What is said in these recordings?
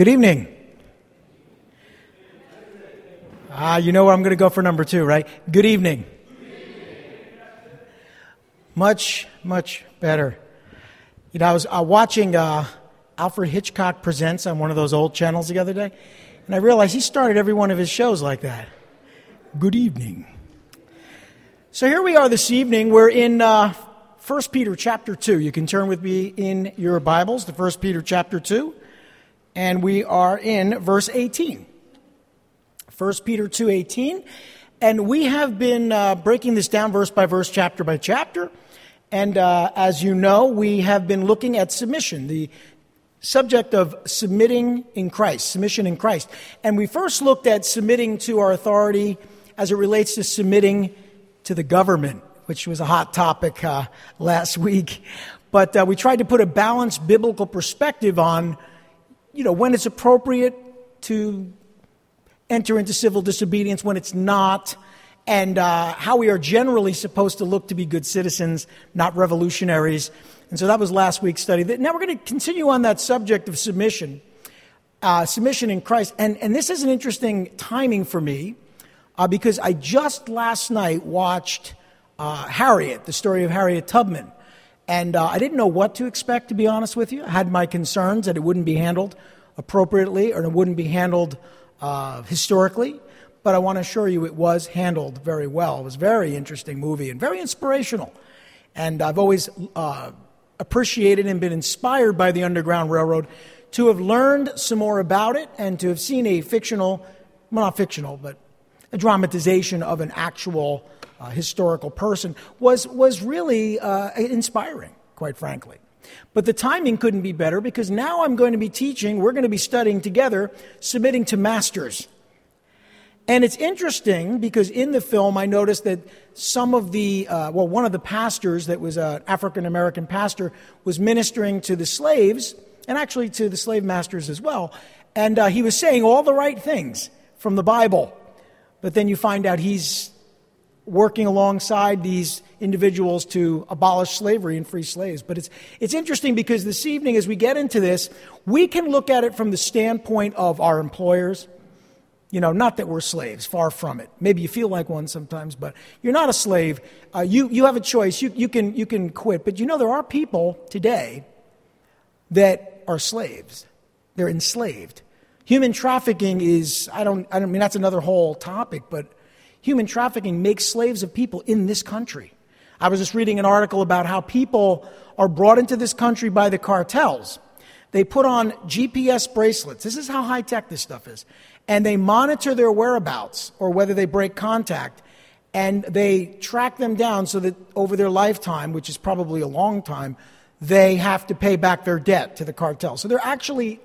Good evening. Ah, you know where I'm going to go for number two, right? Good evening. Much, much better. You know, I was uh, watching uh, Alfred Hitchcock Presents on one of those old channels the other day, and I realized he started every one of his shows like that. Good evening. So here we are this evening. We're in uh, 1 Peter chapter 2. You can turn with me in your Bibles to 1 Peter chapter 2, and we are in verse 18. 1 Peter 2:18, and we have been uh, breaking this down verse by verse, chapter by chapter. And uh, as you know, we have been looking at submission, the subject of submitting in Christ, submission in Christ. And we first looked at submitting to our authority as it relates to submitting to the government, which was a hot topic uh, last week. But uh, we tried to put a balanced biblical perspective on, you know, when it's appropriate to enter into civil disobedience, when it's not, and uh, how we are generally supposed to look to be good citizens, not revolutionaries. And so that was last week's study. Now we're going to continue on that subject of submission, uh, submission in Christ. And, and this is an interesting timing for me uh, because I just last night watched uh, Harriet, the story of Harriet Tubman. And uh, I didn't know what to expect, to be honest with you. I had my concerns that it wouldn't be handled appropriately or it wouldn't be handled uh, historically, but I want to assure you it was handled very well. It was a very interesting movie and very inspirational. And I've always uh, appreciated and been inspired by the Underground Railroad to have learned some more about it and to have seen a fictional, well, not fictional, but a dramatization of an actual uh, historical person was, was really uh, inspiring, quite frankly. But the timing couldn't be better because now I'm going to be teaching, we're going to be studying together, submitting to masters. And it's interesting because in the film I noticed that some of the, uh, well, one of the pastors that was an African American pastor was ministering to the slaves and actually to the slave masters as well. And uh, he was saying all the right things from the Bible. But then you find out he's working alongside these individuals to abolish slavery and free slaves. But it's, it's interesting because this evening, as we get into this, we can look at it from the standpoint of our employers. You know, not that we're slaves, far from it. Maybe you feel like one sometimes, but you're not a slave. Uh, you, you have a choice. You, you, can, you can quit. But you know, there are people today that are slaves, they're enslaved. Human trafficking is, I don't, I don't mean that's another whole topic, but human trafficking makes slaves of people in this country. I was just reading an article about how people are brought into this country by the cartels. They put on GPS bracelets. This is how high tech this stuff is. And they monitor their whereabouts or whether they break contact. And they track them down so that over their lifetime, which is probably a long time, they have to pay back their debt to the cartel. So they're actually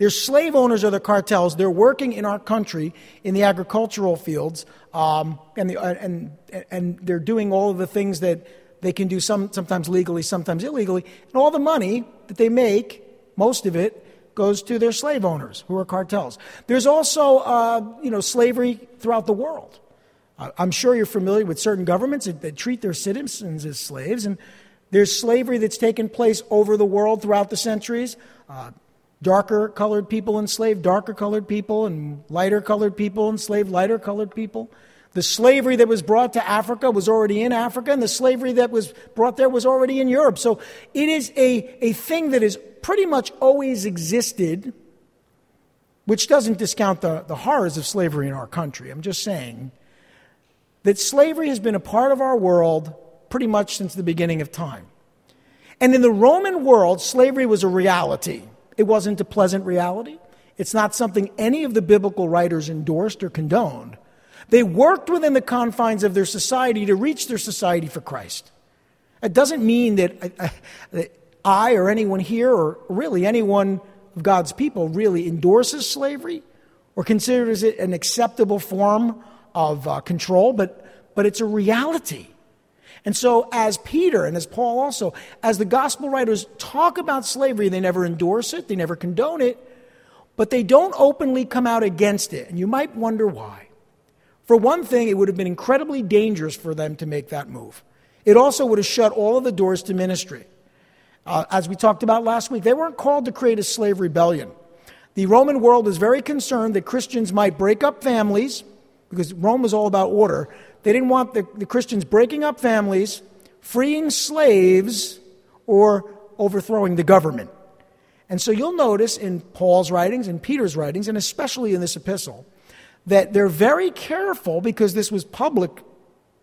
they're slave owners of the cartels. They're working in our country in the agricultural fields, um, and, the, uh, and, and they're doing all of the things that they can do, some, sometimes legally, sometimes illegally. And all the money that they make, most of it, goes to their slave owners, who are cartels. There's also, uh, you know, slavery throughout the world. I'm sure you're familiar with certain governments that, that treat their citizens as slaves, and there's slavery that's taken place over the world throughout the centuries. Uh, darker colored people enslaved darker colored people, and lighter colored people enslaved lighter colored people. The slavery that was brought to Africa was already in Africa, and the slavery that was brought there was already in Europe. So it is a, a thing that has pretty much always existed, which doesn't discount the, the horrors of slavery in our country. I'm just saying that slavery has been a part of our world pretty much since the beginning of time. And in the Roman world, slavery was a reality. It wasn't a pleasant reality. It's not something any of the biblical writers endorsed or condoned. They worked within the confines of their society to reach their society for Christ. It doesn't mean that, uh, that I or anyone here, or really anyone of God's people, really endorses slavery or considers it an acceptable form of uh, control, but, but it's a reality. And so, as Peter and as Paul also, as the gospel writers talk about slavery, they never endorse it, they never condone it, but they don't openly come out against it. And you might wonder why. For one thing, it would have been incredibly dangerous for them to make that move. It also would have shut all of the doors to ministry. Uh, as we talked about last week, they weren't called to create a slave rebellion. The Roman world was very concerned that Christians might break up families, because Rome was all about order. They didn't want the, the Christians breaking up families, freeing slaves, or overthrowing the government. And so you'll notice in Paul's writings and Peter's writings, and especially in this epistle, that they're very careful because this was public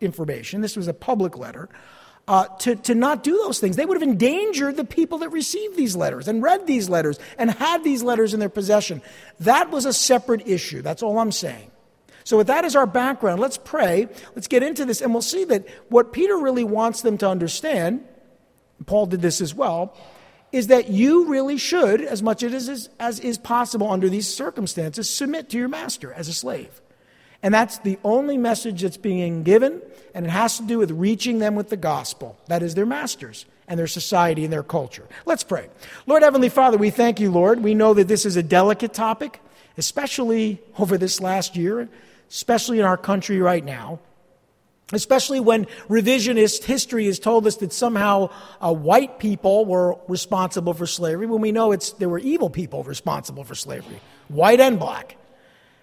information, this was a public letter, uh, to, to not do those things. They would have endangered the people that received these letters and read these letters and had these letters in their possession. That was a separate issue. That's all I'm saying. So, with that as our background, let's pray. Let's get into this, and we'll see that what Peter really wants them to understand, Paul did this as well, is that you really should, as much as, as is possible under these circumstances, submit to your master as a slave. And that's the only message that's being given, and it has to do with reaching them with the gospel. That is their masters and their society and their culture. Let's pray. Lord Heavenly Father, we thank you, Lord. We know that this is a delicate topic, especially over this last year, especially in our country right now. Especially when revisionist history has told us that somehow uh, white people were responsible for slavery, when we know it's, there were evil people responsible for slavery, white and black.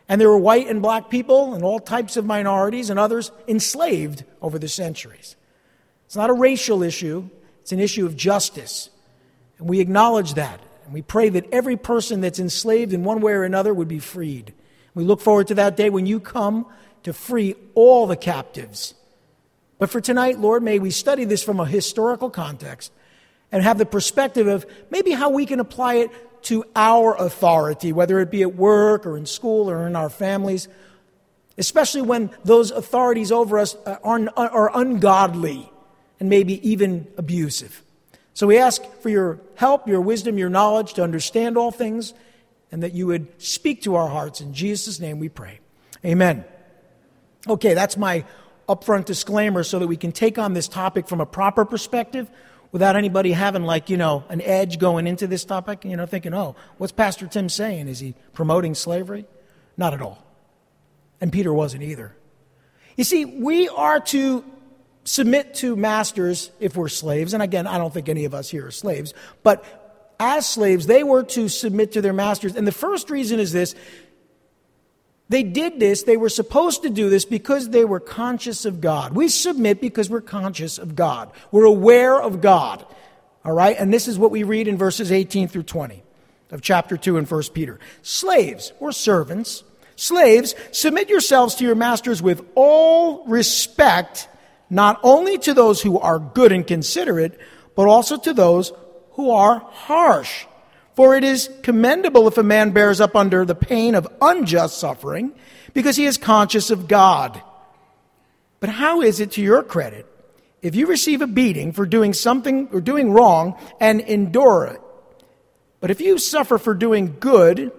And there were white and black people and all types of minorities and others enslaved over the centuries. It's not a racial issue, it's an issue of justice. And we acknowledge that. And we pray that every person that's enslaved in one way or another would be freed. We look forward to that day when you come to free all the captives. But for tonight, Lord, may we study this from a historical context and have the perspective of maybe how we can apply it to our authority, whether it be at work or in school or in our families, especially when those authorities over us are, are ungodly and maybe even abusive. So we ask for your help, your wisdom, your knowledge to understand all things, and that you would speak to our hearts. In Jesus' name we pray. Amen. Okay, that's my upfront disclaimer so that we can take on this topic from a proper perspective without anybody having like, you know, an edge going into this topic, you know, thinking, oh, what's Pastor Tim saying? Is he promoting slavery? Not at all. And Peter wasn't either. You see, we are to submit to masters if we're slaves. And again, I don't think any of us here are slaves. But as slaves, they were to submit to their masters. And the first reason is this they did this, they were supposed to do this because they were conscious of God. We submit because we're conscious of God. We're aware of God. All right? And this is what we read in verses 18 through 20 of chapter 2 in 1 Peter. Slaves or servants, slaves, submit yourselves to your masters with all respect, not only to those who are good and considerate, but also to those who are harsh. For it is commendable if a man bears up under the pain of unjust suffering, because he is conscious of God. But how is it to your credit if you receive a beating for doing something or doing wrong and endure it? But if you suffer for doing good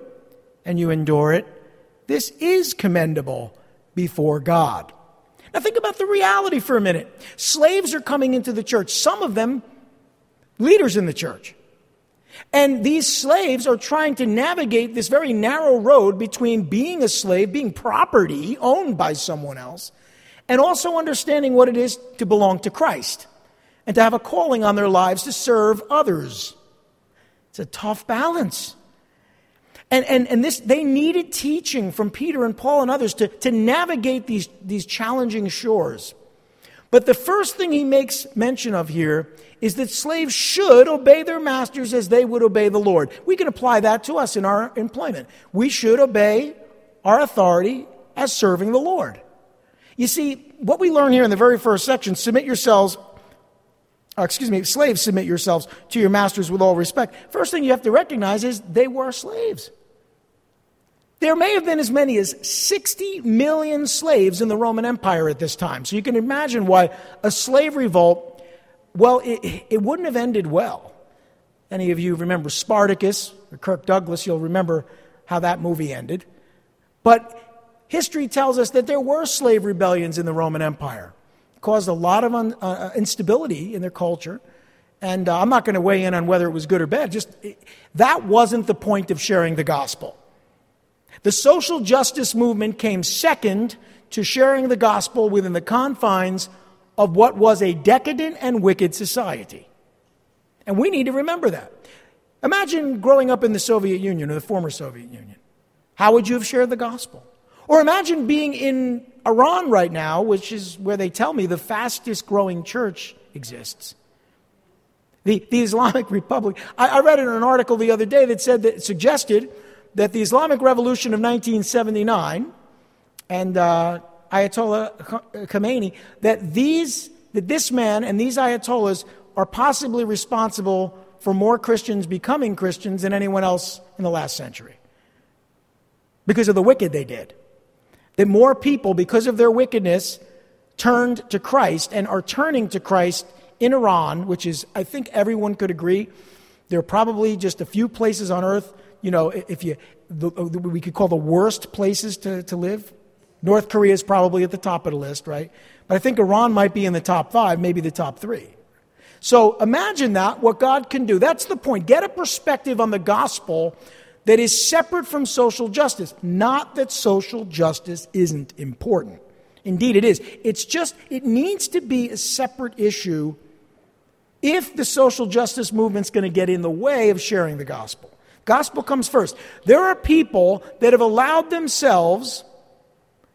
and you endure it, this is commendable before God. Now think about the reality for a minute. Slaves are coming into the church, some of them leaders in the church. And these slaves are trying to navigate this very narrow road between being a slave, being property owned by someone else, and also understanding what it is to belong to Christ and to have a calling on their lives to serve others. It's a tough balance. And, and, and this, they needed teaching from Peter and Paul and others to, to navigate these, these challenging shores. But the first thing he makes mention of here is that slaves should obey their masters as they would obey the Lord. We can apply that to us in our employment. We should obey our authority as serving the Lord. You see, what we learn here in the very first section submit yourselves, uh, excuse me, slaves, submit yourselves to your masters with all respect. First thing you have to recognize is they were slaves. There may have been as many as 60 million slaves in the Roman Empire at this time. So you can imagine why a slave revolt well, it, it wouldn't have ended well. Any of you remember Spartacus or Kirk Douglas, you'll remember how that movie ended. But history tells us that there were slave rebellions in the Roman Empire. It caused a lot of un, uh, uh instability in their culture. And uh, I'm not going to weigh in on whether it was good or bad. Just it, that wasn't the point of sharing the gospel. The social justice movement came second to sharing the gospel within the confines of what was a decadent and wicked society. And we need to remember that. Imagine growing up in the Soviet Union or the former Soviet Union. How would you have shared the gospel? Or imagine being in Iran right now, which is where they tell me the fastest growing church exists. The, the Islamic Republic. I, I read in an article the other day that said that suggested that the Islamic Revolution of 1979 and uh, Ayatollah Khomeini, that these, that this man and these Ayatollahs are possibly responsible for more Christians becoming Christians than anyone else in the last century because of the wicked they did. That more people, because of their wickedness, turned to Christ and are turning to Christ in Iran, which is, I think everyone could agree, there are probably just a few places on earth, you know, if you, uh, the, we could call the worst places to, to live. North Korea is probably at the top of the list, right? But I think Iran might be in the top five, maybe the top three. So imagine that, what God can do. That's the point. Get a perspective on the gospel that is separate from social justice. Not that social justice isn't important. Indeed, it is. It's just, it needs to be a separate issue if the social justice movement's going to get in the way of sharing the gospel. Gospel comes first. There are people that have allowed themselves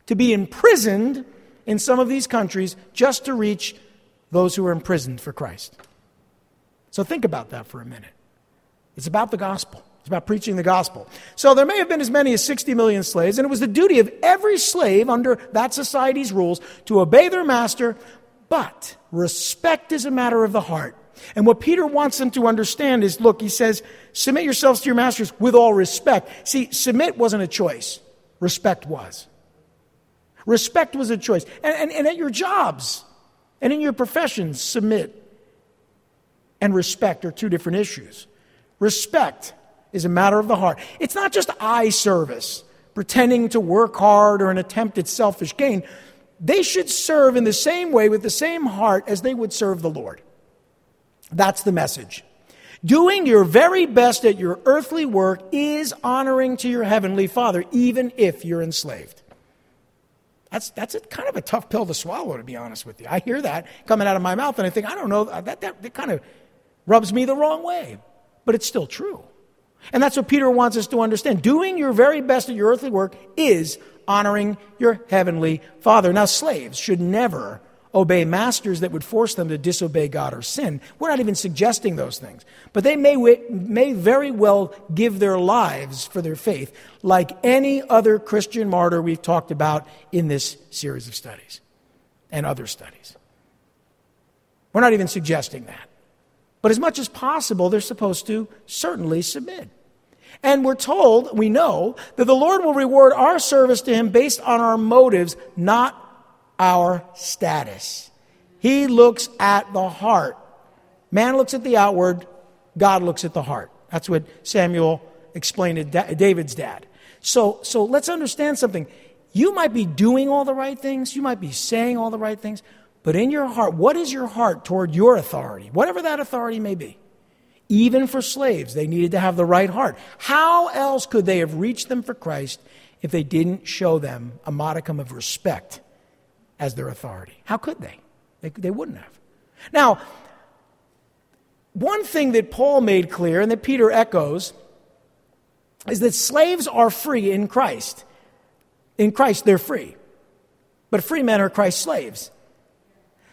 to be imprisoned in some of these countries just to reach those who are imprisoned for Christ. So think about that for a minute. It's about the gospel. It's about preaching the gospel. So there may have been as many as 60 million slaves, and it was the duty of every slave under that society's rules to obey their master, but respect is a matter of the heart. And what Peter wants them to understand is look, he says, submit yourselves to your masters with all respect. See, submit wasn't a choice, respect was. Respect was a choice. And, and, and at your jobs and in your professions, submit and respect are two different issues. Respect is a matter of the heart. It's not just eye service, pretending to work hard or an attempt at selfish gain. They should serve in the same way with the same heart as they would serve the Lord. That's the message. Doing your very best at your earthly work is honoring to your heavenly Father, even if you're enslaved. That's, that's a, kind of a tough pill to swallow, to be honest with you. I hear that coming out of my mouth, and I think, I don't know, that, that, that kind of rubs me the wrong way. But it's still true. And that's what Peter wants us to understand. Doing your very best at your earthly work is honoring your heavenly Father. Now, slaves should never obey masters that would force them to disobey God or sin. We're not even suggesting those things. But they may, may very well give their lives for their faith, like any other Christian martyr we've talked about in this series of studies and other studies. We're not even suggesting that. But as much as possible, they're supposed to certainly submit. And we're told, we know, that the Lord will reward our service to Him based on our motives, not our status. He looks at the heart. Man looks at the outward, God looks at the heart. That's what Samuel explained to David's dad. So, so let's understand something. You might be doing all the right things, you might be saying all the right things, but in your heart, what is your heart toward your authority, whatever that authority may be? Even for slaves, they needed to have the right heart. How else could they have reached them for Christ if they didn't show them a modicum of respect as their authority? How could they? They, they wouldn't have. Now, one thing that Paul made clear and that Peter echoes is that slaves are free in Christ. In Christ, they're free. But free men are Christ's slaves.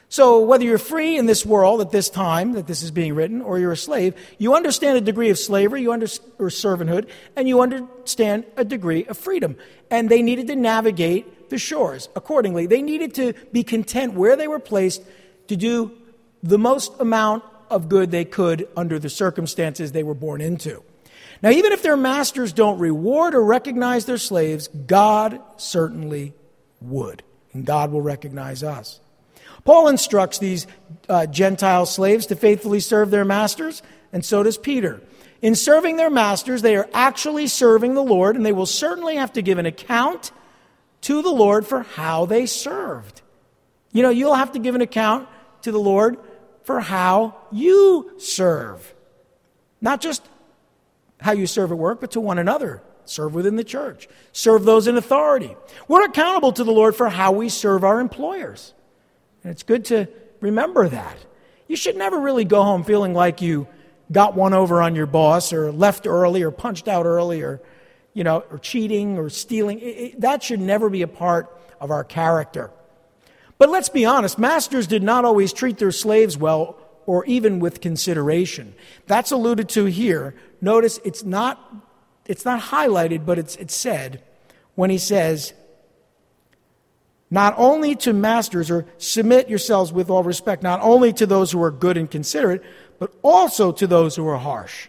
So, whether you're free in this world at this time that this is being written, or you're a slave, you understand a degree of slavery, you understand or servanthood, and you understand a degree of freedom. And they needed to navigate the shores accordingly. They needed to be content where they were placed to do the most amount of good they could under the circumstances they were born into. Now, even if their masters don't reward or recognize their slaves, God certainly would. And God will recognize us. Paul instructs these uh, Gentile slaves to faithfully serve their masters, and so does Peter. In serving their masters, they are actually serving the Lord, and they will certainly have to give an account to the Lord for how they served. You know, you'll have to give an account to the Lord for how you serve. Not just how you serve at work, but to one another. Serve within the church. Serve those in authority. We're accountable to the Lord for how we serve our employers. And it's good to remember that. You should never really go home feeling like you got one over on your boss or left early or punched out early or, you know, or cheating or stealing. It, it, that should never be a part of our character. But let's be honest, masters did not always treat their slaves well or even with consideration. That's alluded to here. Notice it's not, it's not highlighted, but it's, it's said when he says, not only to masters, or submit yourselves with all respect, not only to those who are good and considerate, but also to those who are harsh.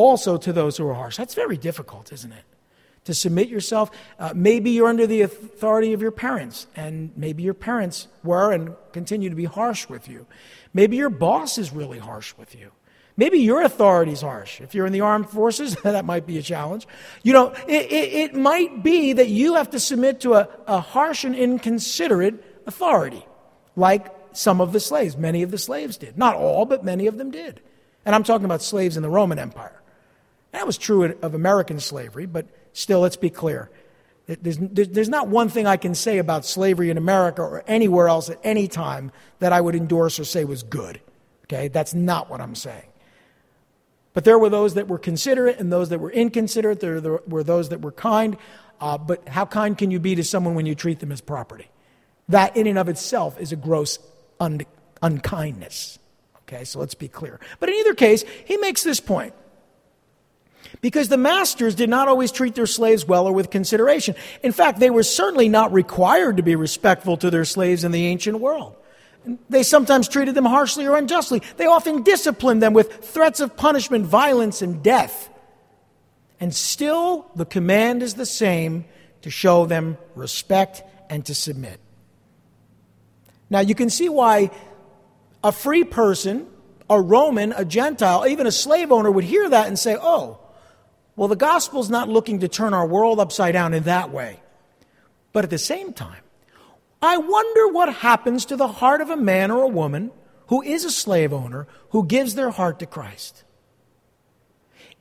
Also to those who are harsh. That's very difficult, isn't it? To submit yourself. Uh, maybe you're under the authority of your parents, and maybe your parents were and continue to be harsh with you. Maybe your boss is really harsh with you. Maybe your authority is harsh. If you're in the armed forces, that might be a challenge. You know, it, it, it might be that you have to submit to a, a harsh and inconsiderate authority, like some of the slaves. Many of the slaves did. Not all, but many of them did. And I'm talking about slaves in the Roman Empire. That was true of American slavery, but still, let's be clear. There's, there's not one thing I can say about slavery in America or anywhere else at any time that I would endorse or say was good. Okay? That's not what I'm saying. But there were those that were considerate and those that were inconsiderate. There were those that were kind. Uh, but how kind can you be to someone when you treat them as property? That, in and of itself, is a gross un- unkindness. Okay, so let's be clear. But in either case, he makes this point. Because the masters did not always treat their slaves well or with consideration. In fact, they were certainly not required to be respectful to their slaves in the ancient world. They sometimes treated them harshly or unjustly. They often disciplined them with threats of punishment, violence, and death. And still, the command is the same to show them respect and to submit. Now, you can see why a free person, a Roman, a Gentile, even a slave owner would hear that and say, oh, well, the gospel's not looking to turn our world upside down in that way. But at the same time, I wonder what happens to the heart of a man or a woman who is a slave owner who gives their heart to Christ.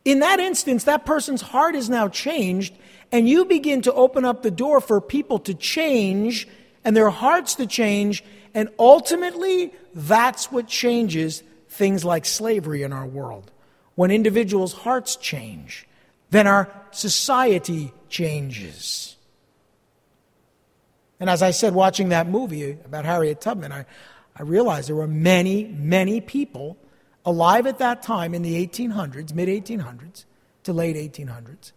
In that instance, that person's heart is now changed, and you begin to open up the door for people to change and their hearts to change, and ultimately, that's what changes things like slavery in our world. When individuals' hearts change, then our society changes. And as I said, watching that movie about Harriet Tubman, I, I realized there were many, many people alive at that time in the 1800s, mid 1800s to late 1800s,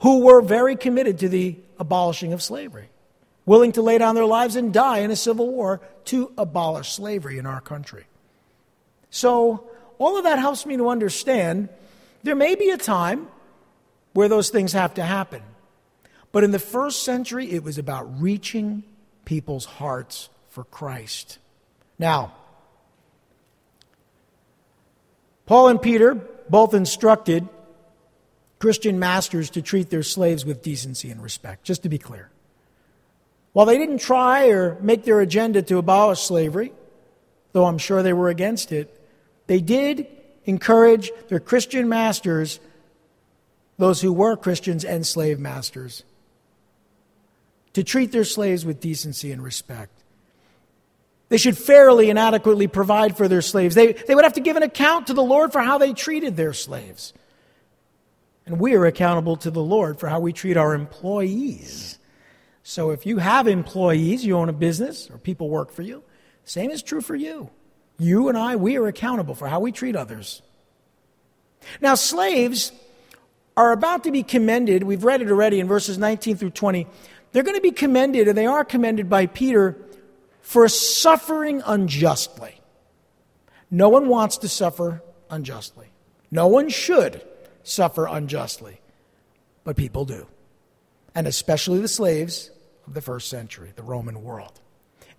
who were very committed to the abolishing of slavery, willing to lay down their lives and die in a civil war to abolish slavery in our country. So, all of that helps me to understand there may be a time where those things have to happen. But in the first century, it was about reaching people's hearts for Christ. Now, Paul and Peter both instructed Christian masters to treat their slaves with decency and respect, just to be clear. While they didn't try or make their agenda to abolish slavery, though I'm sure they were against it, they did encourage their Christian masters, those who were Christians and slave masters, to treat their slaves with decency and respect. They should fairly and adequately provide for their slaves. They, they would have to give an account to the Lord for how they treated their slaves. And we are accountable to the Lord for how we treat our employees. So if you have employees, you own a business, or people work for you, same is true for you. You and I, we are accountable for how we treat others. Now, slaves are about to be commended. We've read it already in verses 19 through 20 they're going to be commended, and they are commended by Peter for suffering unjustly. No one wants to suffer unjustly. No one should suffer unjustly, but people do. And especially the slaves of the first century, the Roman world.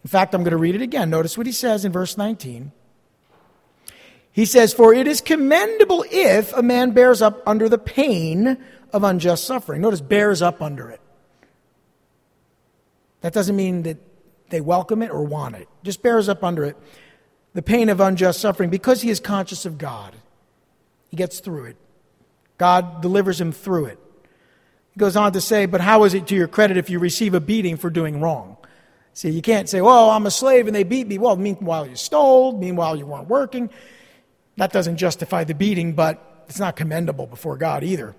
In fact, I'm going to read it again. Notice what he says in verse 19. He says, For it is commendable if a man bears up under the pain of unjust suffering. Notice, bears up under it. That doesn't mean that they welcome it or want it, just bears up under it. The pain of unjust suffering because he is conscious of God. He gets through it. God delivers him through it. He goes on to say, But how is it to your credit if you receive a beating for doing wrong? See, you can't say, Well, I'm a slave and they beat me. Well, meanwhile you stole, meanwhile you weren't working. That doesn't justify the beating, but it's not commendable before God either.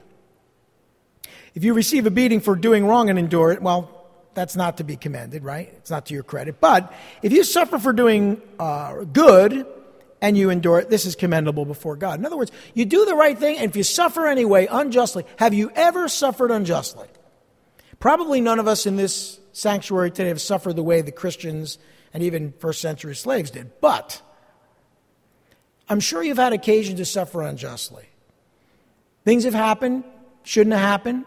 If you receive a beating for doing wrong and endure it, well, that's not to be commended, right? It's not to your credit. But if you suffer for doing uh, good and you endure it, this is commendable before God. In other words, you do the right thing, and if you suffer anyway unjustly, have you ever suffered unjustly? Probably none of us in this sanctuary today have suffered the way the Christians and even first century slaves did. But I'm sure you've had occasion to suffer unjustly. Things have happened, shouldn't have happened.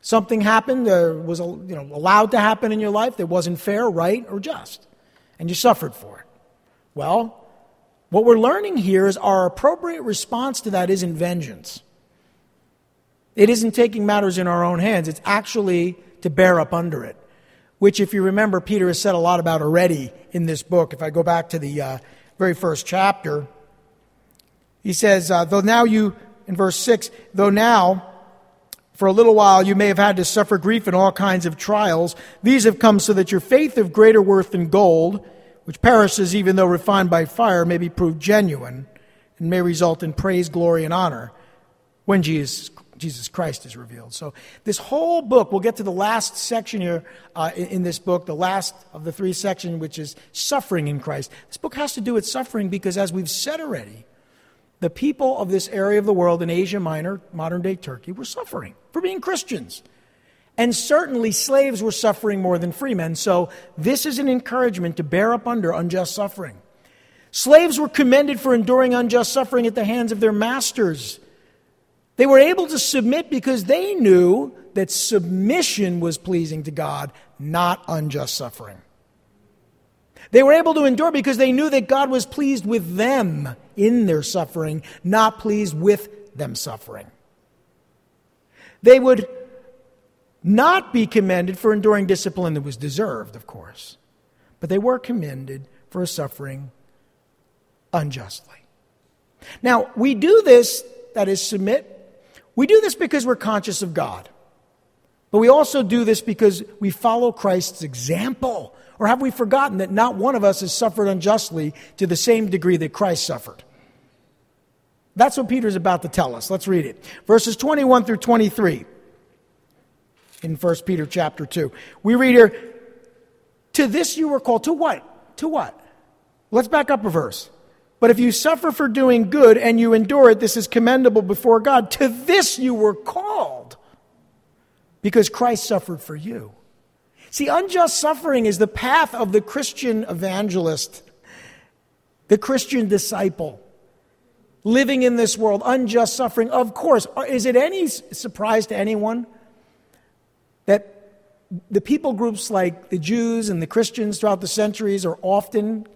Something happened that was you know, allowed to happen in your life that wasn't fair, right, or just. And you suffered for it. Well, what we're learning here is our appropriate response to that isn't vengeance. It isn't taking matters in our own hands. It's actually to bear up under it, which, if you remember, Peter has said a lot about already in this book. If I go back to the uh, very first chapter, he says, uh, though now you, in verse 6, though now, for a little while you may have had to suffer grief in all kinds of trials, these have come so that your faith of greater worth than gold, which perishes even though refined by fire, may be proved genuine and may result in praise, glory, and honor when Jesus Jesus Christ is revealed. So, this whole book, we'll get to the last section here uh, in, in, this book, the last of the three sections, which is suffering in Christ. This book has to do with suffering because, as we've said already, the people of this area of the world in Asia Minor, modern day Turkey, were suffering for being Christians. And certainly slaves were suffering more than free men. So, this is an encouragement to bear up under unjust suffering. Slaves were commended for enduring unjust suffering at the hands of their masters. They were able to submit because they knew that submission was pleasing to God, not unjust suffering. They were able to endure because they knew that God was pleased with them in their suffering, not pleased with them suffering. They would not be commended for enduring discipline that was deserved, of course, but they were commended for suffering unjustly. Now, we do this, that is, submit we do this because we're conscious of God. But we also do this because we follow Christ's example. Or have we forgotten that not one of us has suffered unjustly to the same degree that Christ suffered? That's what Peter's about to tell us. Let's read it. Verses 21 through 23 in 1 Peter chapter 2. We read here, To this you were called. To what? To what? Let's back up a verse. But if you suffer for doing good and you endure it, this is commendable before God. To this you were called because Christ suffered for you. See, unjust suffering is the path of the Christian evangelist, the Christian disciple. Living in this world, unjust suffering. Of course, uh, is it any surprise to anyone that the people groups like the Jews and the Christians throughout the centuries are often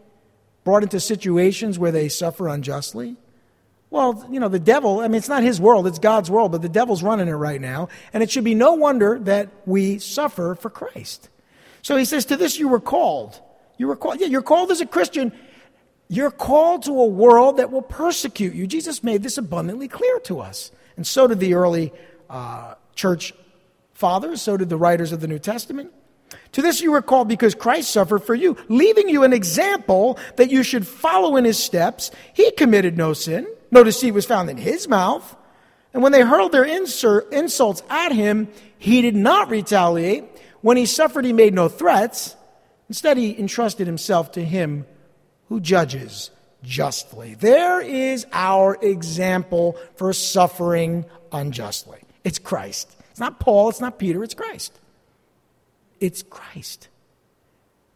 brought into situations where they suffer unjustly? Well, you know, the devil, I mean, it's not his world, it's God's world, but the devil's running it right now. And it should be no wonder that we suffer for Christ. So he says, To this you were called. You were called. Yeah, you're called as a Christian. You're called to a world that will persecute you. Jesus made this abundantly clear to us. And so did the early uh, church fathers, so did the writers of the New Testament. To this you were called because Christ suffered for you, leaving you an example that you should follow in his steps. He committed no sin. No deceit was found in his mouth. And when they hurled their insults at him, he did not retaliate. When he suffered, he made no threats. Instead, he entrusted himself to him who judges justly. There is our example for suffering unjustly. It's Christ. It's not Paul, it's not Peter, it's Christ. It's Christ.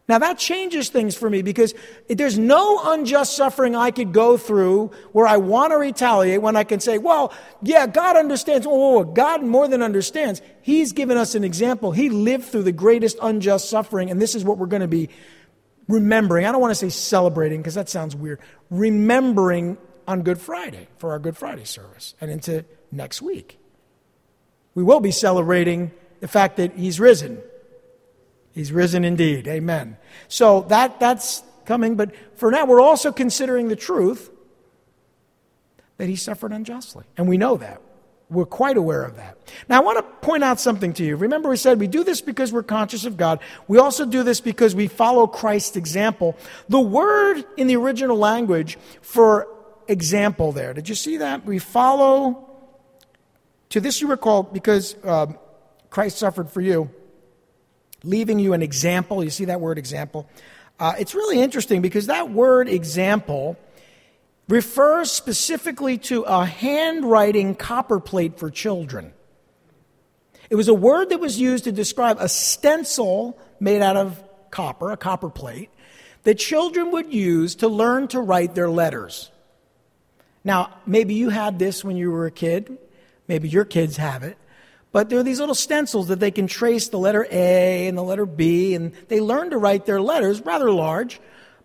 Now that changes things for me because there's no unjust suffering I could go through where I want to retaliate when I can say, well, yeah, God understands. Oh, God more than understands. He's given us an example. He lived through the greatest unjust suffering, and this is what we're going to be remembering. I don't want to say celebrating because that sounds weird. Remembering on Good Friday for our Good Friday service and into next week. We will be celebrating the fact that He's risen He's risen indeed. Amen. So that, that's coming, but for now, we're also considering the truth that he suffered unjustly. And we know that. We're quite aware of that. Now, I want to point out something to you. Remember, we said we do this because we're conscious of God. We also do this because we follow Christ's example. The word in the original language for example there. Did you see that? We follow. To this you recall, because uh, Christ suffered for you, leaving you an example. You see that word example? Uh, it's really interesting because that word example refers specifically to a handwriting copperplate for children. It was a word that was used to describe a stencil made out of copper, a copper plate, that children would use to learn to write their letters. Now, maybe you had this when you were a kid, maybe your kids have it, but there are these little stencils that they can trace the letter A and the letter B, and they learn to write their letters, rather large,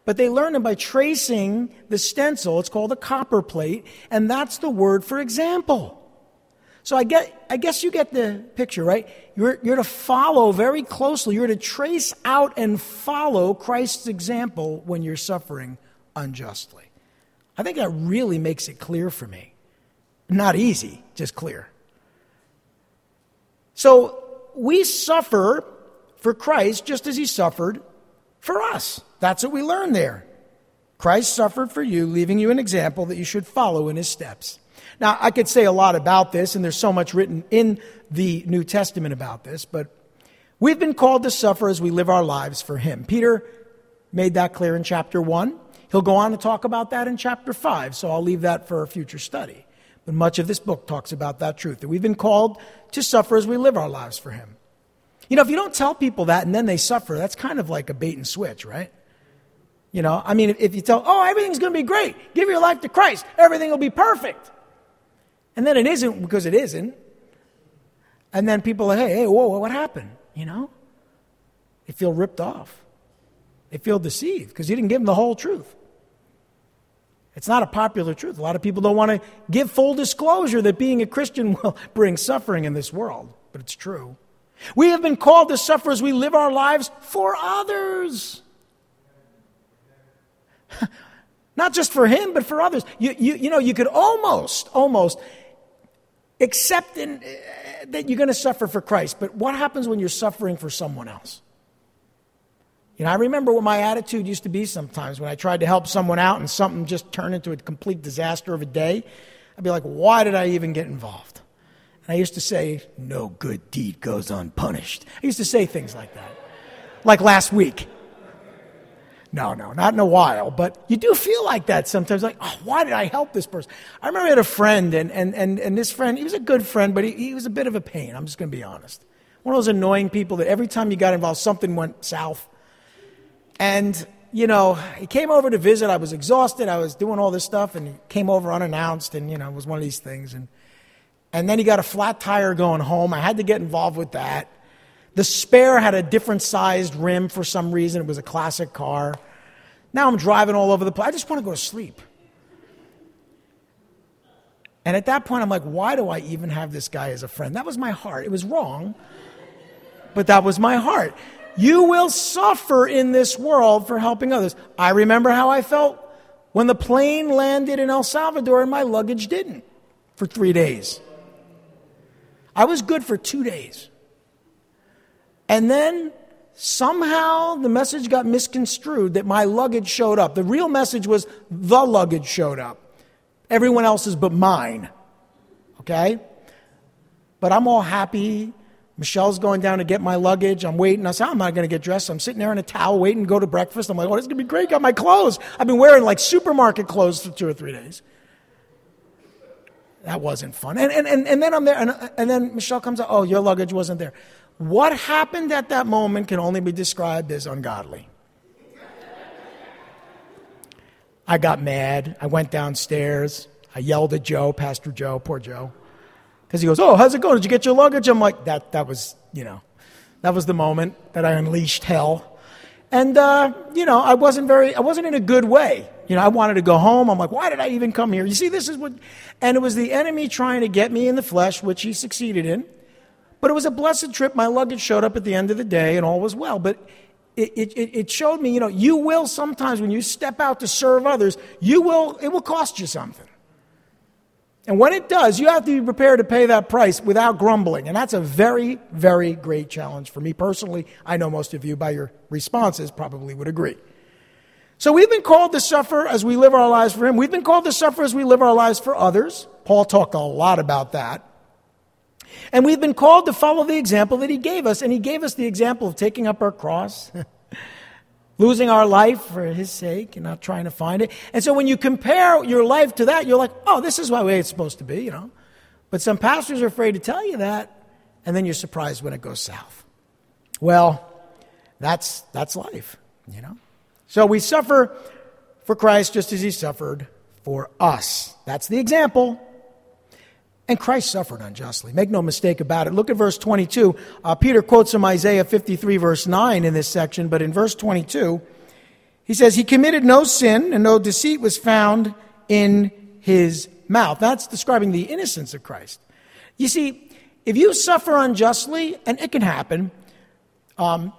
but they learn them by tracing the stencil. It's called a copper plate, and that's the word for example. So I, get, I guess you get the picture, right? You're, you're to follow very closely. You're to trace out and follow Christ's example when you're suffering unjustly. I think that really makes it clear for me. Not easy, just clear. So we suffer for Christ just as he suffered for us. That's what we learn there. Christ suffered for you, leaving you an example that you should follow in his steps. Now, I could say a lot about this, and there's so much written in the New Testament about this, but we've been called to suffer as we live our lives for him. Peter made that clear in chapter 1. He'll go on to talk about that in chapter 5, so I'll leave that for a future study. But much of this book talks about that truth that we've been called to suffer as we live our lives for him. You know, if you don't tell people that and then they suffer, that's kind of like a bait and switch, right? You know, I mean, if you tell, oh, everything's going to be great, give your life to Christ, everything will be perfect. And then it isn't because it isn't. And then people are, hey, hey, whoa, what happened? You know? They feel ripped off. They feel deceived because you didn't give them the whole truth. It's not a popular truth. A lot of people don't want to give full disclosure that being a Christian will bring suffering in this world, but it's true. We have been called to suffer as we live our lives for others. Not just for him, but for others. You, you, you know, you could almost, almost accept in, uh, that you're going to suffer for Christ, but what happens when you're suffering for someone else? You know, I remember what my attitude used to be sometimes when I tried to help someone out and something just turned into a complete disaster of a day. I'd be like, why did I even get involved? And I used to say, no good deed goes unpunished. I used to say things like that. Like last week. No, no, not in a while, but you do feel like that sometimes. Like, oh, why did I help this person? I remember I had a friend, and, and, and, and this friend, he was a good friend, but he, he was a bit of a pain. I'm just going to be honest. One of those annoying people that every time you got involved, something went south. And, you know, he came over to visit. I was exhausted. I was doing all this stuff, and he came over unannounced, and, you know, it was one of these things. And, and then he got a flat tire going home. I had to get involved with that. The spare had a different sized rim for some reason. It was a classic car. Now I'm driving all over the place. I just want to go to sleep. And at that point, I'm like, why do I even have this guy as a friend? That was my heart. It was wrong, but that was my heart. You will suffer in this world for helping others. I remember how I felt when the plane landed in El Salvador and my luggage didn't for three days. I was good for two days. And then somehow the message got misconstrued that my luggage showed up. The real message was the luggage showed up. Everyone else's but mine. Okay? But I'm all happy. Michelle's going down to get my luggage. I'm waiting. I said, I'm not going to get dressed. I'm sitting there in a towel waiting to go to breakfast. I'm like, oh, this is going to be great. Got my clothes. I've been wearing like supermarket clothes for two or three days. That wasn't fun. And, and, and, and then I'm there, and, and then Michelle comes out, oh, your luggage wasn't there. What happened at that moment can only be described as ungodly. I got mad. I went downstairs. I yelled at Joe, Pastor Joe, poor Joe. Because he goes, Oh, how's it going? Did you get your luggage? I'm like, That, that was, you know, that was the moment that I unleashed hell. And, uh, you know, I wasn't very, I wasn't in a good way. You know, I wanted to go home. I'm like, why did I even come here? You see, this is what, and it was the enemy trying to get me in the flesh, which he succeeded in. But it was a blessed trip. My luggage showed up at the end of the day and all was well. But it, it, it showed me, you know, you will sometimes, when you step out to serve others, you will, it will cost you something. And when it does, you have to be prepared to pay that price without grumbling. And that's a very, very great challenge for me personally. I know most of you, by your responses, probably would agree. So we've been called to suffer as we live our lives for Him. We've been called to suffer as we live our lives for others. Paul talked a lot about that. And we've been called to follow the example that He gave us. And He gave us the example of taking up our cross, losing our life for His sake, and not trying to find it. And so when you compare your life to that, you're like, oh, this is the way it's supposed to be, you know. But some pastors are afraid to tell you that, and then you're surprised when it goes south. Well, that's, that's life, you know. So we suffer for Christ just as He suffered for us. That's the example. And Christ suffered unjustly. Make no mistake about it. Look at verse 22. Uh, Peter quotes from Isaiah 53, verse 9 in this section, but in verse 22, he says, He committed no sin, and no deceit was found in his mouth. That's describing the innocence of Christ. You see, if you suffer unjustly, and it can happen, um,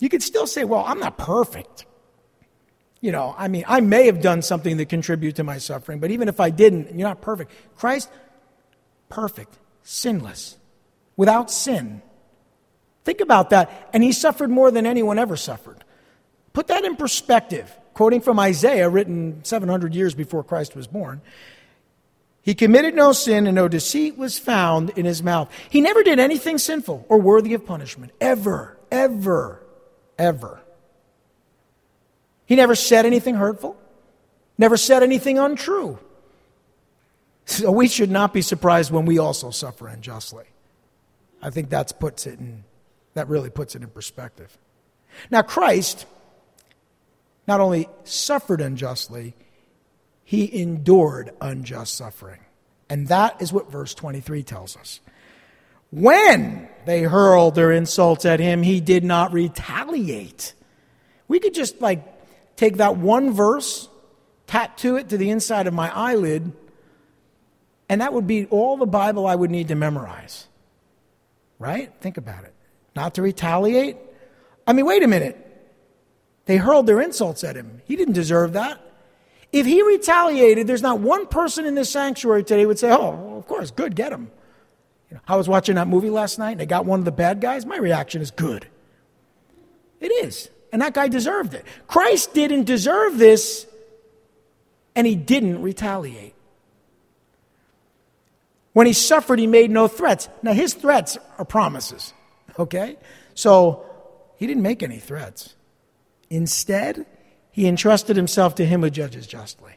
you could still say, Well, I'm not perfect. You know, I mean, I may have done something that contributed to my suffering, but even if I didn't, you're not perfect. Christ perfect, sinless, without sin. Think about that. And he suffered more than anyone ever suffered. Put that in perspective. Quoting from Isaiah, written 700 years before Christ was born. He committed no sin, and no deceit was found in his mouth. He never did anything sinful or worthy of punishment. Ever, ever, ever. He never said anything hurtful, never said anything untrue. So we should not be surprised when we also suffer unjustly. I think that's puts it in, that really puts it in perspective. Now, Christ not only suffered unjustly, he endured unjust suffering. And that is what verse 23 tells us. When they hurled their insults at him, he did not retaliate. We could just like take that one verse, tattoo it to the inside of my eyelid, and that would be all the Bible I would need to memorize. Right? Think about it. Not to retaliate? I mean, wait a minute. They hurled their insults at him. He didn't deserve that. If he retaliated, there's not one person in this sanctuary today would say, Oh, of course, good, get him. You know, I was watching that movie last night and they got one of the bad guys. My reaction is good. It is. And that guy deserved it. Christ didn't deserve this, and he didn't retaliate. When he suffered, he made no threats. Now, his threats are promises, okay? So he didn't make any threats. Instead, he entrusted himself to him who judges justly.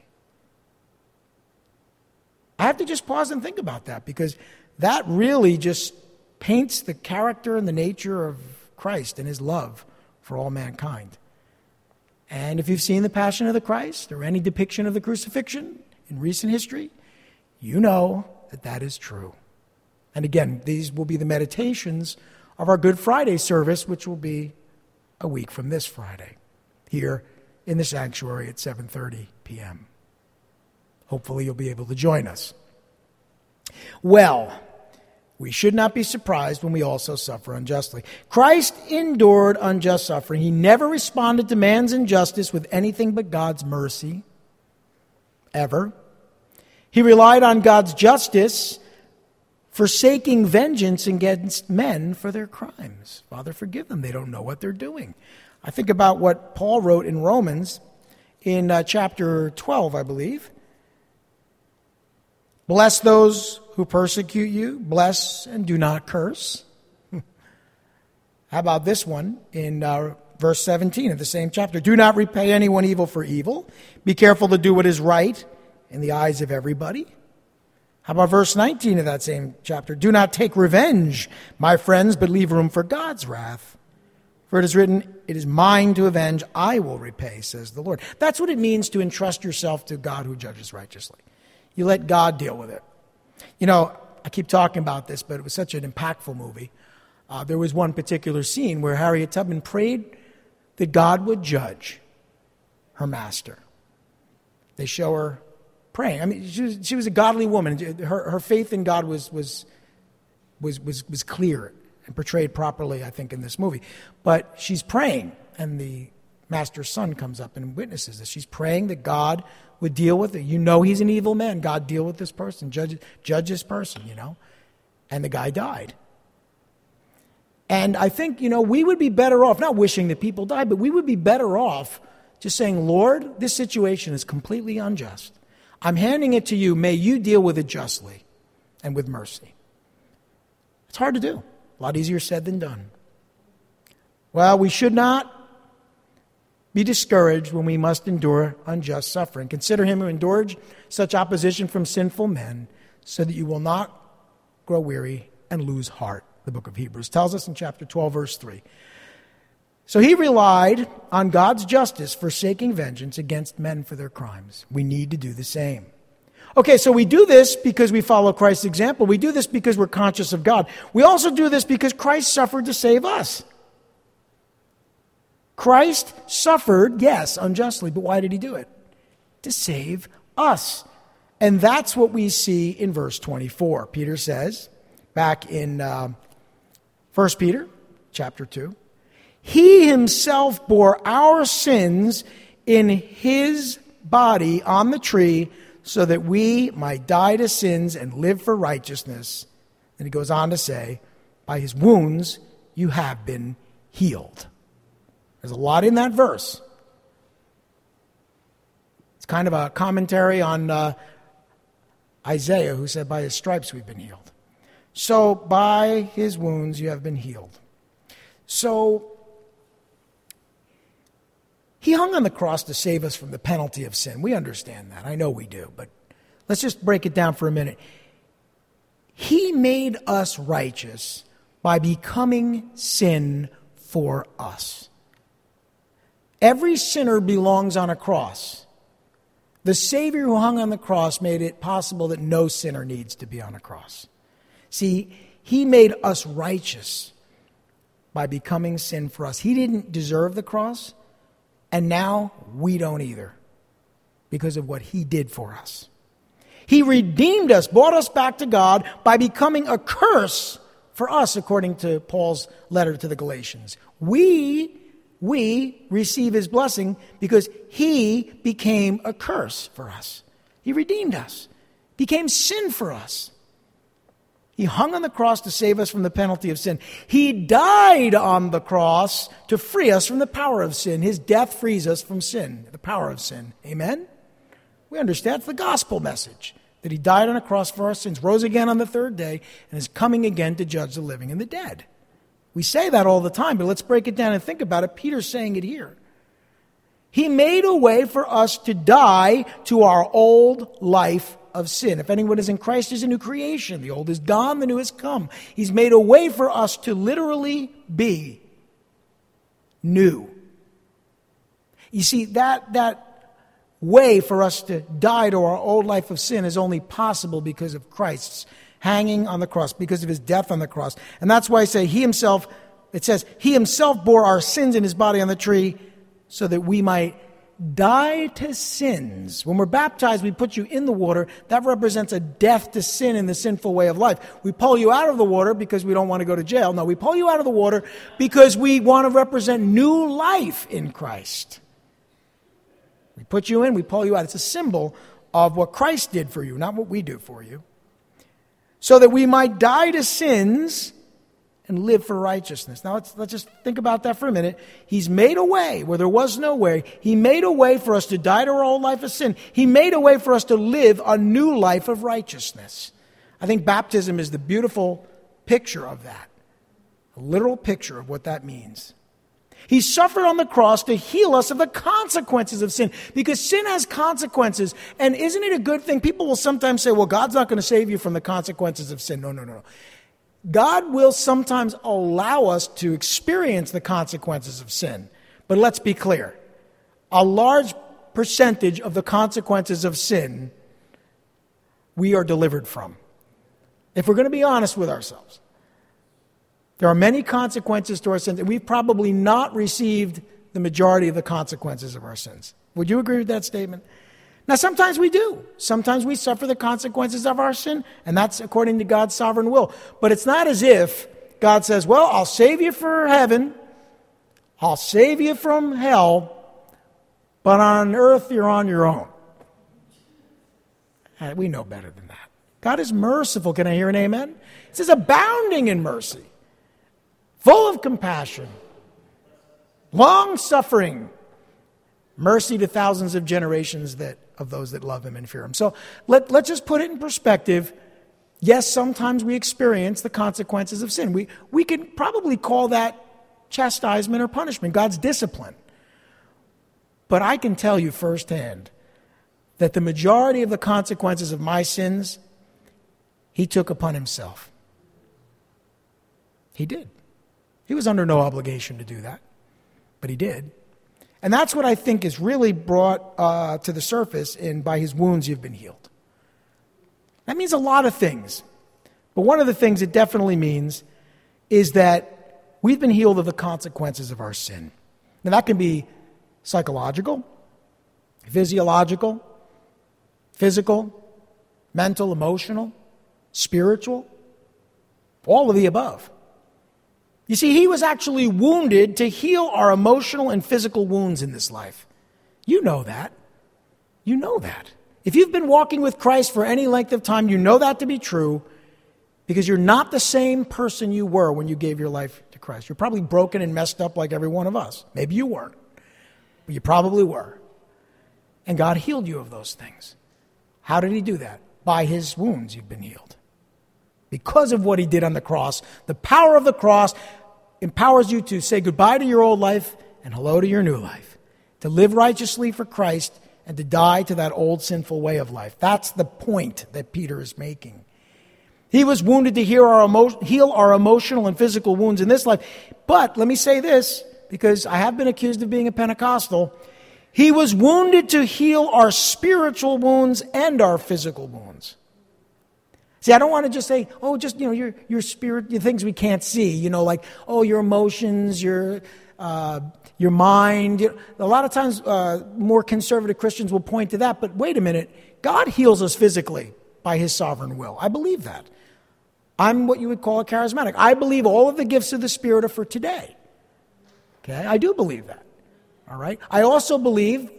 I have to just pause and think about that because that really just paints the character and the nature of Christ and his love for all mankind. And if you've seen the Passion of the Christ or any depiction of the crucifixion in recent history, you know that that is true. And again, these will be the meditations of our Good Friday service, which will be a week from this Friday here in the sanctuary at 7:30 p.m. Hopefully you'll be able to join us. Well, we should not be surprised when we also suffer unjustly. Christ endured unjust suffering. He never responded to man's injustice with anything but God's mercy, ever. He relied on God's justice, forsaking vengeance against men for their crimes. Father, forgive them. They don't know what they're doing. I think about what Paul wrote in Romans in uh, chapter 12, I believe. Bless those who persecute you, bless and do not curse. How about this one in uh, verse 17 of the same chapter? Do not repay anyone evil for evil. Be careful to do what is right in the eyes of everybody. How about verse 19 of that same chapter? Do not take revenge, my friends, but leave room for God's wrath. For it is written, It is mine to avenge, I will repay, says the Lord. That's what it means to entrust yourself to God who judges righteously. You let God deal with it. You know, I keep talking about this, but it was such an impactful movie. Uh, there was one particular scene where Harriet Tubman prayed that God would judge her master. They show her praying. I mean, she was, she was a godly woman. Her, her faith in God was, was, was, was, was clear and portrayed properly, I think, in this movie. But she's praying, and the master's son comes up and witnesses this. She's praying that God would deal with it. You know he's an evil man. God, deal with this person. Judge, judge this person, you know. And the guy died. And I think, you know, we would be better off, not wishing that people died, but we would be better off just saying, Lord, this situation is completely unjust. I'm handing it to you. May you deal with it justly and with mercy. It's hard to do, a lot easier said than done. Well, we should not be discouraged when we must endure unjust suffering. Consider him who endured such opposition from sinful men, so that you will not grow weary and lose heart. The book of Hebrews tells us in chapter 12, verse 3. So he relied on God's justice, forsaking vengeance against men for their crimes. We need to do the same. Okay, so we do this because we follow Christ's example. We do this because we're conscious of God. We also do this because Christ suffered to save us. Christ suffered, yes, unjustly, but why did he do it? To save us. And that's what we see in verse 24. Peter says, back in uh, 1 Peter chapter 2, he himself bore our sins in his body on the tree so that we might die to sins and live for righteousness. And he goes on to say, By his wounds you have been healed. There's a lot in that verse. It's kind of a commentary on uh, Isaiah, who said, By his stripes we've been healed. So, by his wounds you have been healed. So, he hung on the cross to save us from the penalty of sin. We understand that. I know we do, but let's just break it down for a minute. He made us righteous by becoming sin for us. Every sinner belongs on a cross. The Savior who hung on the cross made it possible that no sinner needs to be on a cross. See, He made us righteous by becoming sin for us. He didn't deserve the cross, and now we don't either because of what he did for us. He redeemed us, brought us back to God by becoming a curse for us, according to Paul's letter to the Galatians. We, we receive his blessing because he became a curse for us. He redeemed us, became sin for us. He hung on the cross to save us from the penalty of sin. He died on the cross to free us from the power of sin. His death frees us from sin, the power of sin. Amen? We understand it's the gospel message that he died on a cross for our sins, rose again on the third day, and is coming again to judge the living and the dead. We say that all the time, but let's break it down and think about it. Peter's saying it here. He made a way for us to die to our old life of sin. If anyone is in Christ, is a new creation. The old is gone, the new has come. He's made a way for us to literally be new. You see, that, that way for us to die to our old life of sin is only possible because of Christ's hanging on the cross, because of his death on the cross. And that's why I say he himself, it says, he himself bore our sins in his body on the tree so that we might die to sins. When we're baptized, we put you in the water. That represents a death to sin in the sinful way of life. We pull you out of the water because we don't want to go to jail. No, we pull you out of the water because we want to represent new life in Christ. We put you in, we pull you out. It's a symbol of what Christ did for you, not what we do for you. So that we might die to sins and live for righteousness. Now let's, let's just think about that for a minute. He's made a way where there was no way. He made a way for us to die to our old life of sin. He made a way for us to live a new life of righteousness. I think baptism is the beautiful picture of that, a literal picture of what that means. He suffered on the cross to heal us of the consequences of sin because sin has consequences. And isn't it a good thing? People will sometimes say, well, God's not going to save you from the consequences of sin. No, no, no, no. God will sometimes allow us to experience the consequences of sin. But let's be clear a large percentage of the consequences of sin we are delivered from. If we're going to be honest with ourselves, there are many consequences to our sins, and we've probably not received the majority of the consequences of our sins. Would you agree with that statement? Now, sometimes we do. Sometimes we suffer the consequences of our sin, and that's according to God's sovereign will. But it's not as if God says, Well, I'll save you for heaven, I'll save you from hell, but on earth you're on your own. Uh, we know better than that. God is merciful. Can I hear an amen? It says, abounding in mercy, full of compassion, long suffering mercy to thousands of generations that, of those that love him and fear him. So let, let's just put it in perspective. Yes, sometimes we experience the consequences of sin. We, we could probably call that chastisement or punishment, God's discipline. But I can tell you firsthand that the majority of the consequences of my sins, he took upon himself. He did. He was under no obligation to do that, but he did. And that's what I think is really brought uh, to the surface in by his wounds you've been healed. That means a lot of things. But one of the things it definitely means is that we've been healed of the consequences of our sin. Now, that can be psychological, physiological, physical, mental, emotional, spiritual, all of the above. You see, he was actually wounded to heal our emotional and physical wounds in this life. You know that. You know that. If you've been walking with Christ for any length of time, you know that to be true because you're not the same person you were when you gave your life to Christ. You're probably broken and messed up like every one of us. Maybe you weren't, but you probably were. And God healed you of those things. How did He do that? By His wounds, you've been healed. Because of what He did on the cross, the power of the cross empowers you to say goodbye to your old life and hello to your new life, to live righteously for Christ and to die to that old sinful way of life. That's the point that Peter is making. He was wounded to heal our, emo- heal our emotional and physical wounds in this life. But let me say this, because I have been accused of being a Pentecostal. He was wounded to heal our spiritual wounds and our physical wounds. See, I don't want to just say, oh, just, you know, your, your spirit, the things we can't see, you know, like, oh, your emotions, your, uh, your mind. A lot of times, uh, more conservative Christians will point to that, but wait a minute. God heals us physically by his sovereign will. I believe that. I'm what you would call a charismatic. I believe all of the gifts of the Spirit are for today. Okay? I do believe that. All right? I also believe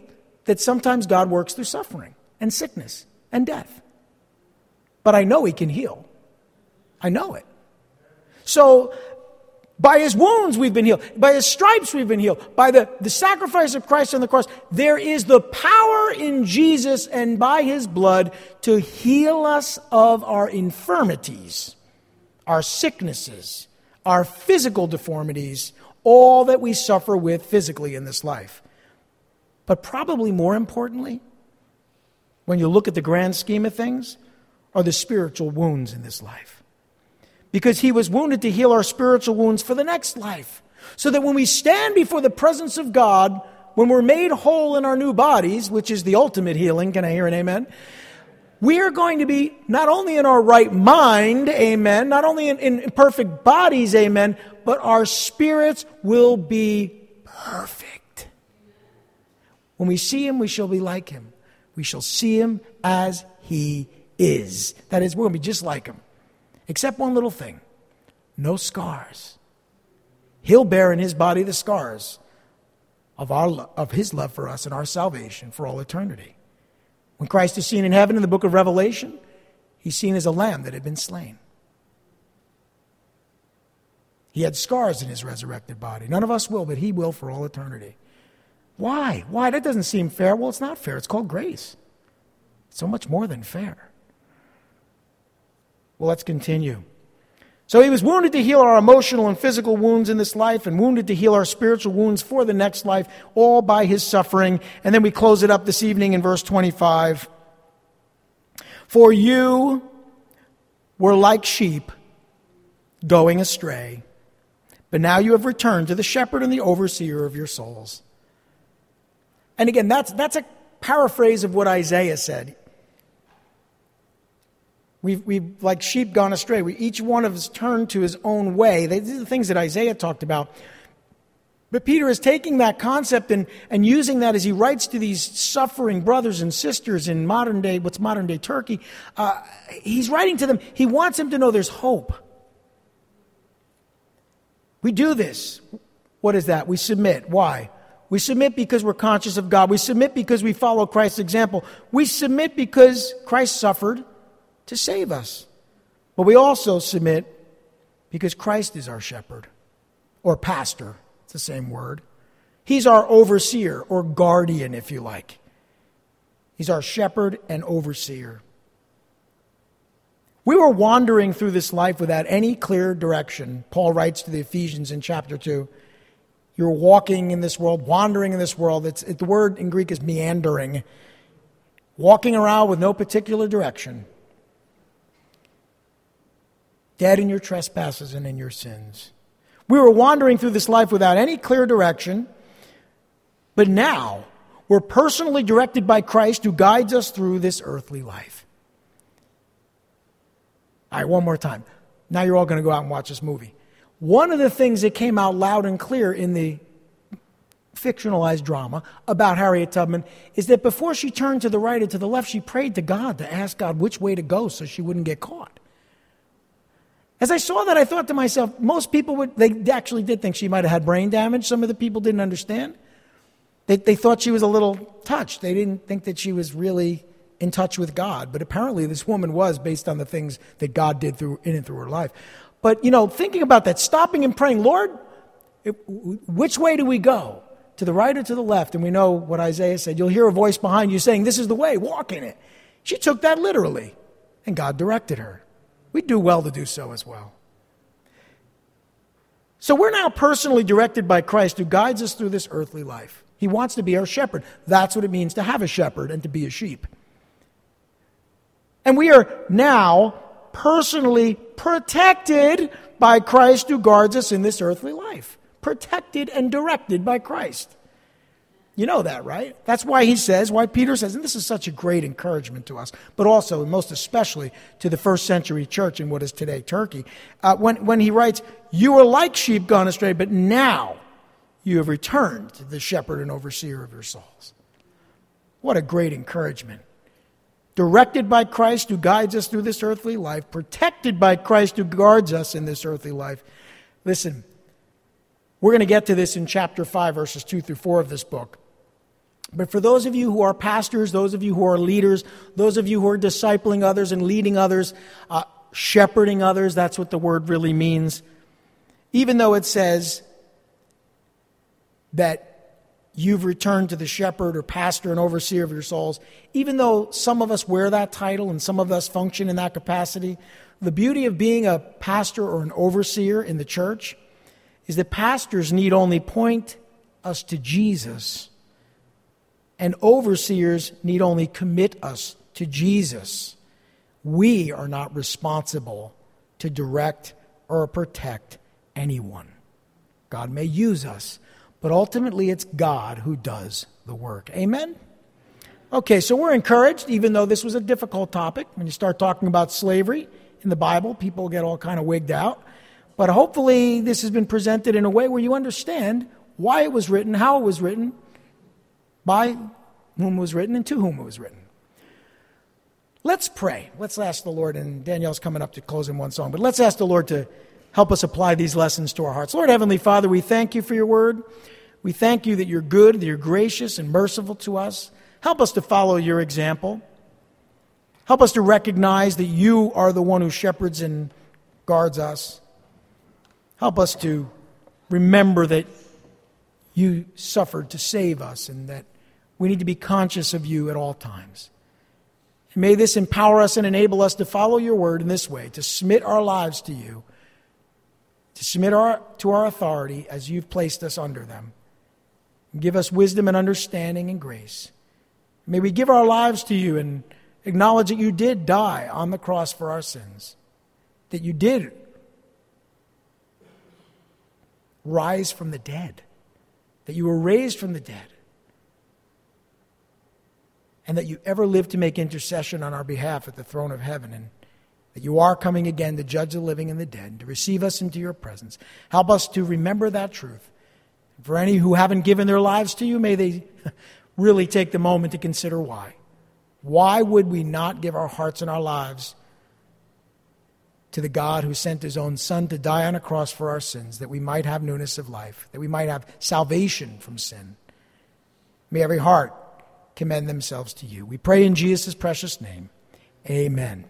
that sometimes God works through suffering and sickness and death but I know He can heal. I know it. So, by His wounds we've been healed. By His stripes we've been healed. By the, the sacrifice of Christ on the cross, there is the power in Jesus and by His blood to heal us of our infirmities, our sicknesses, our physical deformities, all that we suffer with physically in this life. But probably more importantly, when you look at the grand scheme of things, are the spiritual wounds in this life. Because he was wounded to heal our spiritual wounds for the next life. So that when we stand before the presence of God, when we're made whole in our new bodies, which is the ultimate healing, can I hear an amen? We are going to be not only in our right mind, amen, not only in, in perfect bodies, amen, but our spirits will be perfect. When we see him, we shall be like him. We shall see him as he is. That is, we're going to be just like him. Except one little thing no scars. He'll bear in his body the scars of, our, of his love for us and our salvation for all eternity. When Christ is seen in heaven in the book of Revelation, he's seen as a lamb that had been slain. He had scars in his resurrected body. None of us will, but he will for all eternity. Why? Why? That doesn't seem fair. Well, it's not fair. It's called grace. so much more than fair. Well, let's continue. So he was wounded to heal our emotional and physical wounds in this life and wounded to heal our spiritual wounds for the next life, all by his suffering. And then we close it up this evening in verse 25. For you were like sheep going astray, but now you have returned to the shepherd and the overseer of your souls. And again, that's, that's a paraphrase of what Isaiah said. We've, we've, like sheep, gone astray. We, each one of us turned to his own way. These are the things that Isaiah talked about. But Peter is taking that concept and, and using that as he writes to these suffering brothers and sisters in modern day, what's modern day Turkey. Uh, he's writing to them. He wants them to know there's hope. We do this. What is that? We submit. Why? We submit because we're conscious of God. We submit because we follow Christ's example. We submit because Christ suffered to save us. But we also submit because Christ is our shepherd or pastor. It's the same word. He's our overseer or guardian, if you like. He's our shepherd and overseer. We were wandering through this life without any clear direction. Paul writes to the Ephesians in chapter 2. You're walking in this world, wandering in this world. It's, it, the word in Greek is meandering, walking around with no particular direction, dead in your trespasses and in your sins. We were wandering through this life without any clear direction, but now we're personally directed by Christ who guides us through this earthly life. All right, one more time. Now you're all going to go out and watch this movie. One of the things that came out loud and clear in the fictionalized drama about Harriet Tubman is that before she turned to the right or to the left, she prayed to God to ask God which way to go so she wouldn't get caught. As I saw that, I thought to myself, most people would, they actually did think she might have had brain damage. Some of the people didn't understand. They, they thought she was a little touched. They didn't think that she was really in touch with God. But apparently, this woman was based on the things that God did through, in and through her life. But, you know, thinking about that, stopping and praying, Lord, which way do we go? To the right or to the left? And we know what Isaiah said. You'll hear a voice behind you saying, This is the way, walk in it. She took that literally, and God directed her. We do well to do so as well. So we're now personally directed by Christ who guides us through this earthly life. He wants to be our shepherd. That's what it means to have a shepherd and to be a sheep. And we are now personally protected by Christ who guards us in this earthly life. Protected and directed by Christ. You know that, right? That's why he says, why Peter says, and this is such a great encouragement to us, but also, and most especially, to the first century church in what is today Turkey. Uh, when, when he writes, You were like sheep gone astray, but now you have returned to the shepherd and overseer of your souls. What a great encouragement directed by Christ who guides us through this earthly life, protected by Christ who guards us in this earthly life. Listen, we're going to get to this in chapter 5, verses 2 through 4 of this book. But for those of you who are pastors, those of you who are leaders, those of you who are discipling others and leading others, uh, shepherding others, that's what the word really means. Even though it says that you've returned to the shepherd or pastor and overseer of your souls. Even though some of us wear that title and some of us function in that capacity, the beauty of being a pastor or an overseer in the church is that pastors need only point us to Jesus, and overseers need only commit us to Jesus. We are not responsible to direct or protect anyone. God may use us but ultimately, it's God who does the work. Amen? Okay, so we're encouraged, even though this was a difficult topic. When you start talking about slavery in the Bible, people get all kind of wigged out. But hopefully, this has been presented in a way where you understand why it was written, how it was written, by whom it was written, and to whom it was written. Let's pray. Let's ask the Lord, and Danielle's coming up to close in one song, but let's ask the Lord to help us apply these lessons to our hearts. Lord Heavenly Father, we thank you for your word. We thank you that you're good, that you're gracious and merciful to us. Help us to follow your example. Help us to recognize that you are the one who shepherds and guards us. Help us to remember that you suffered to save us and that we need to be conscious of you at all times. May this empower us and enable us to follow your word in this way, to submit our lives to you to submit our, to our authority as you've placed us under them. Give us wisdom and understanding and grace. May we give our lives to you and acknowledge that you did die on the cross for our sins, that you did rise from the dead, that you were raised from the dead, and that you ever live to make intercession on our behalf at the throne of heaven. And that you are coming again to judge the living and the dead, to receive us into your presence. Help us to remember that truth. For any who haven't given their lives to you, may they really take the moment to consider why. Why would we not give our hearts and our lives to the God who sent his own Son to die on a cross for our sins, that we might have newness of life, that we might have salvation from sin? May every heart commend themselves to you. We pray in Jesus' precious name. Amen.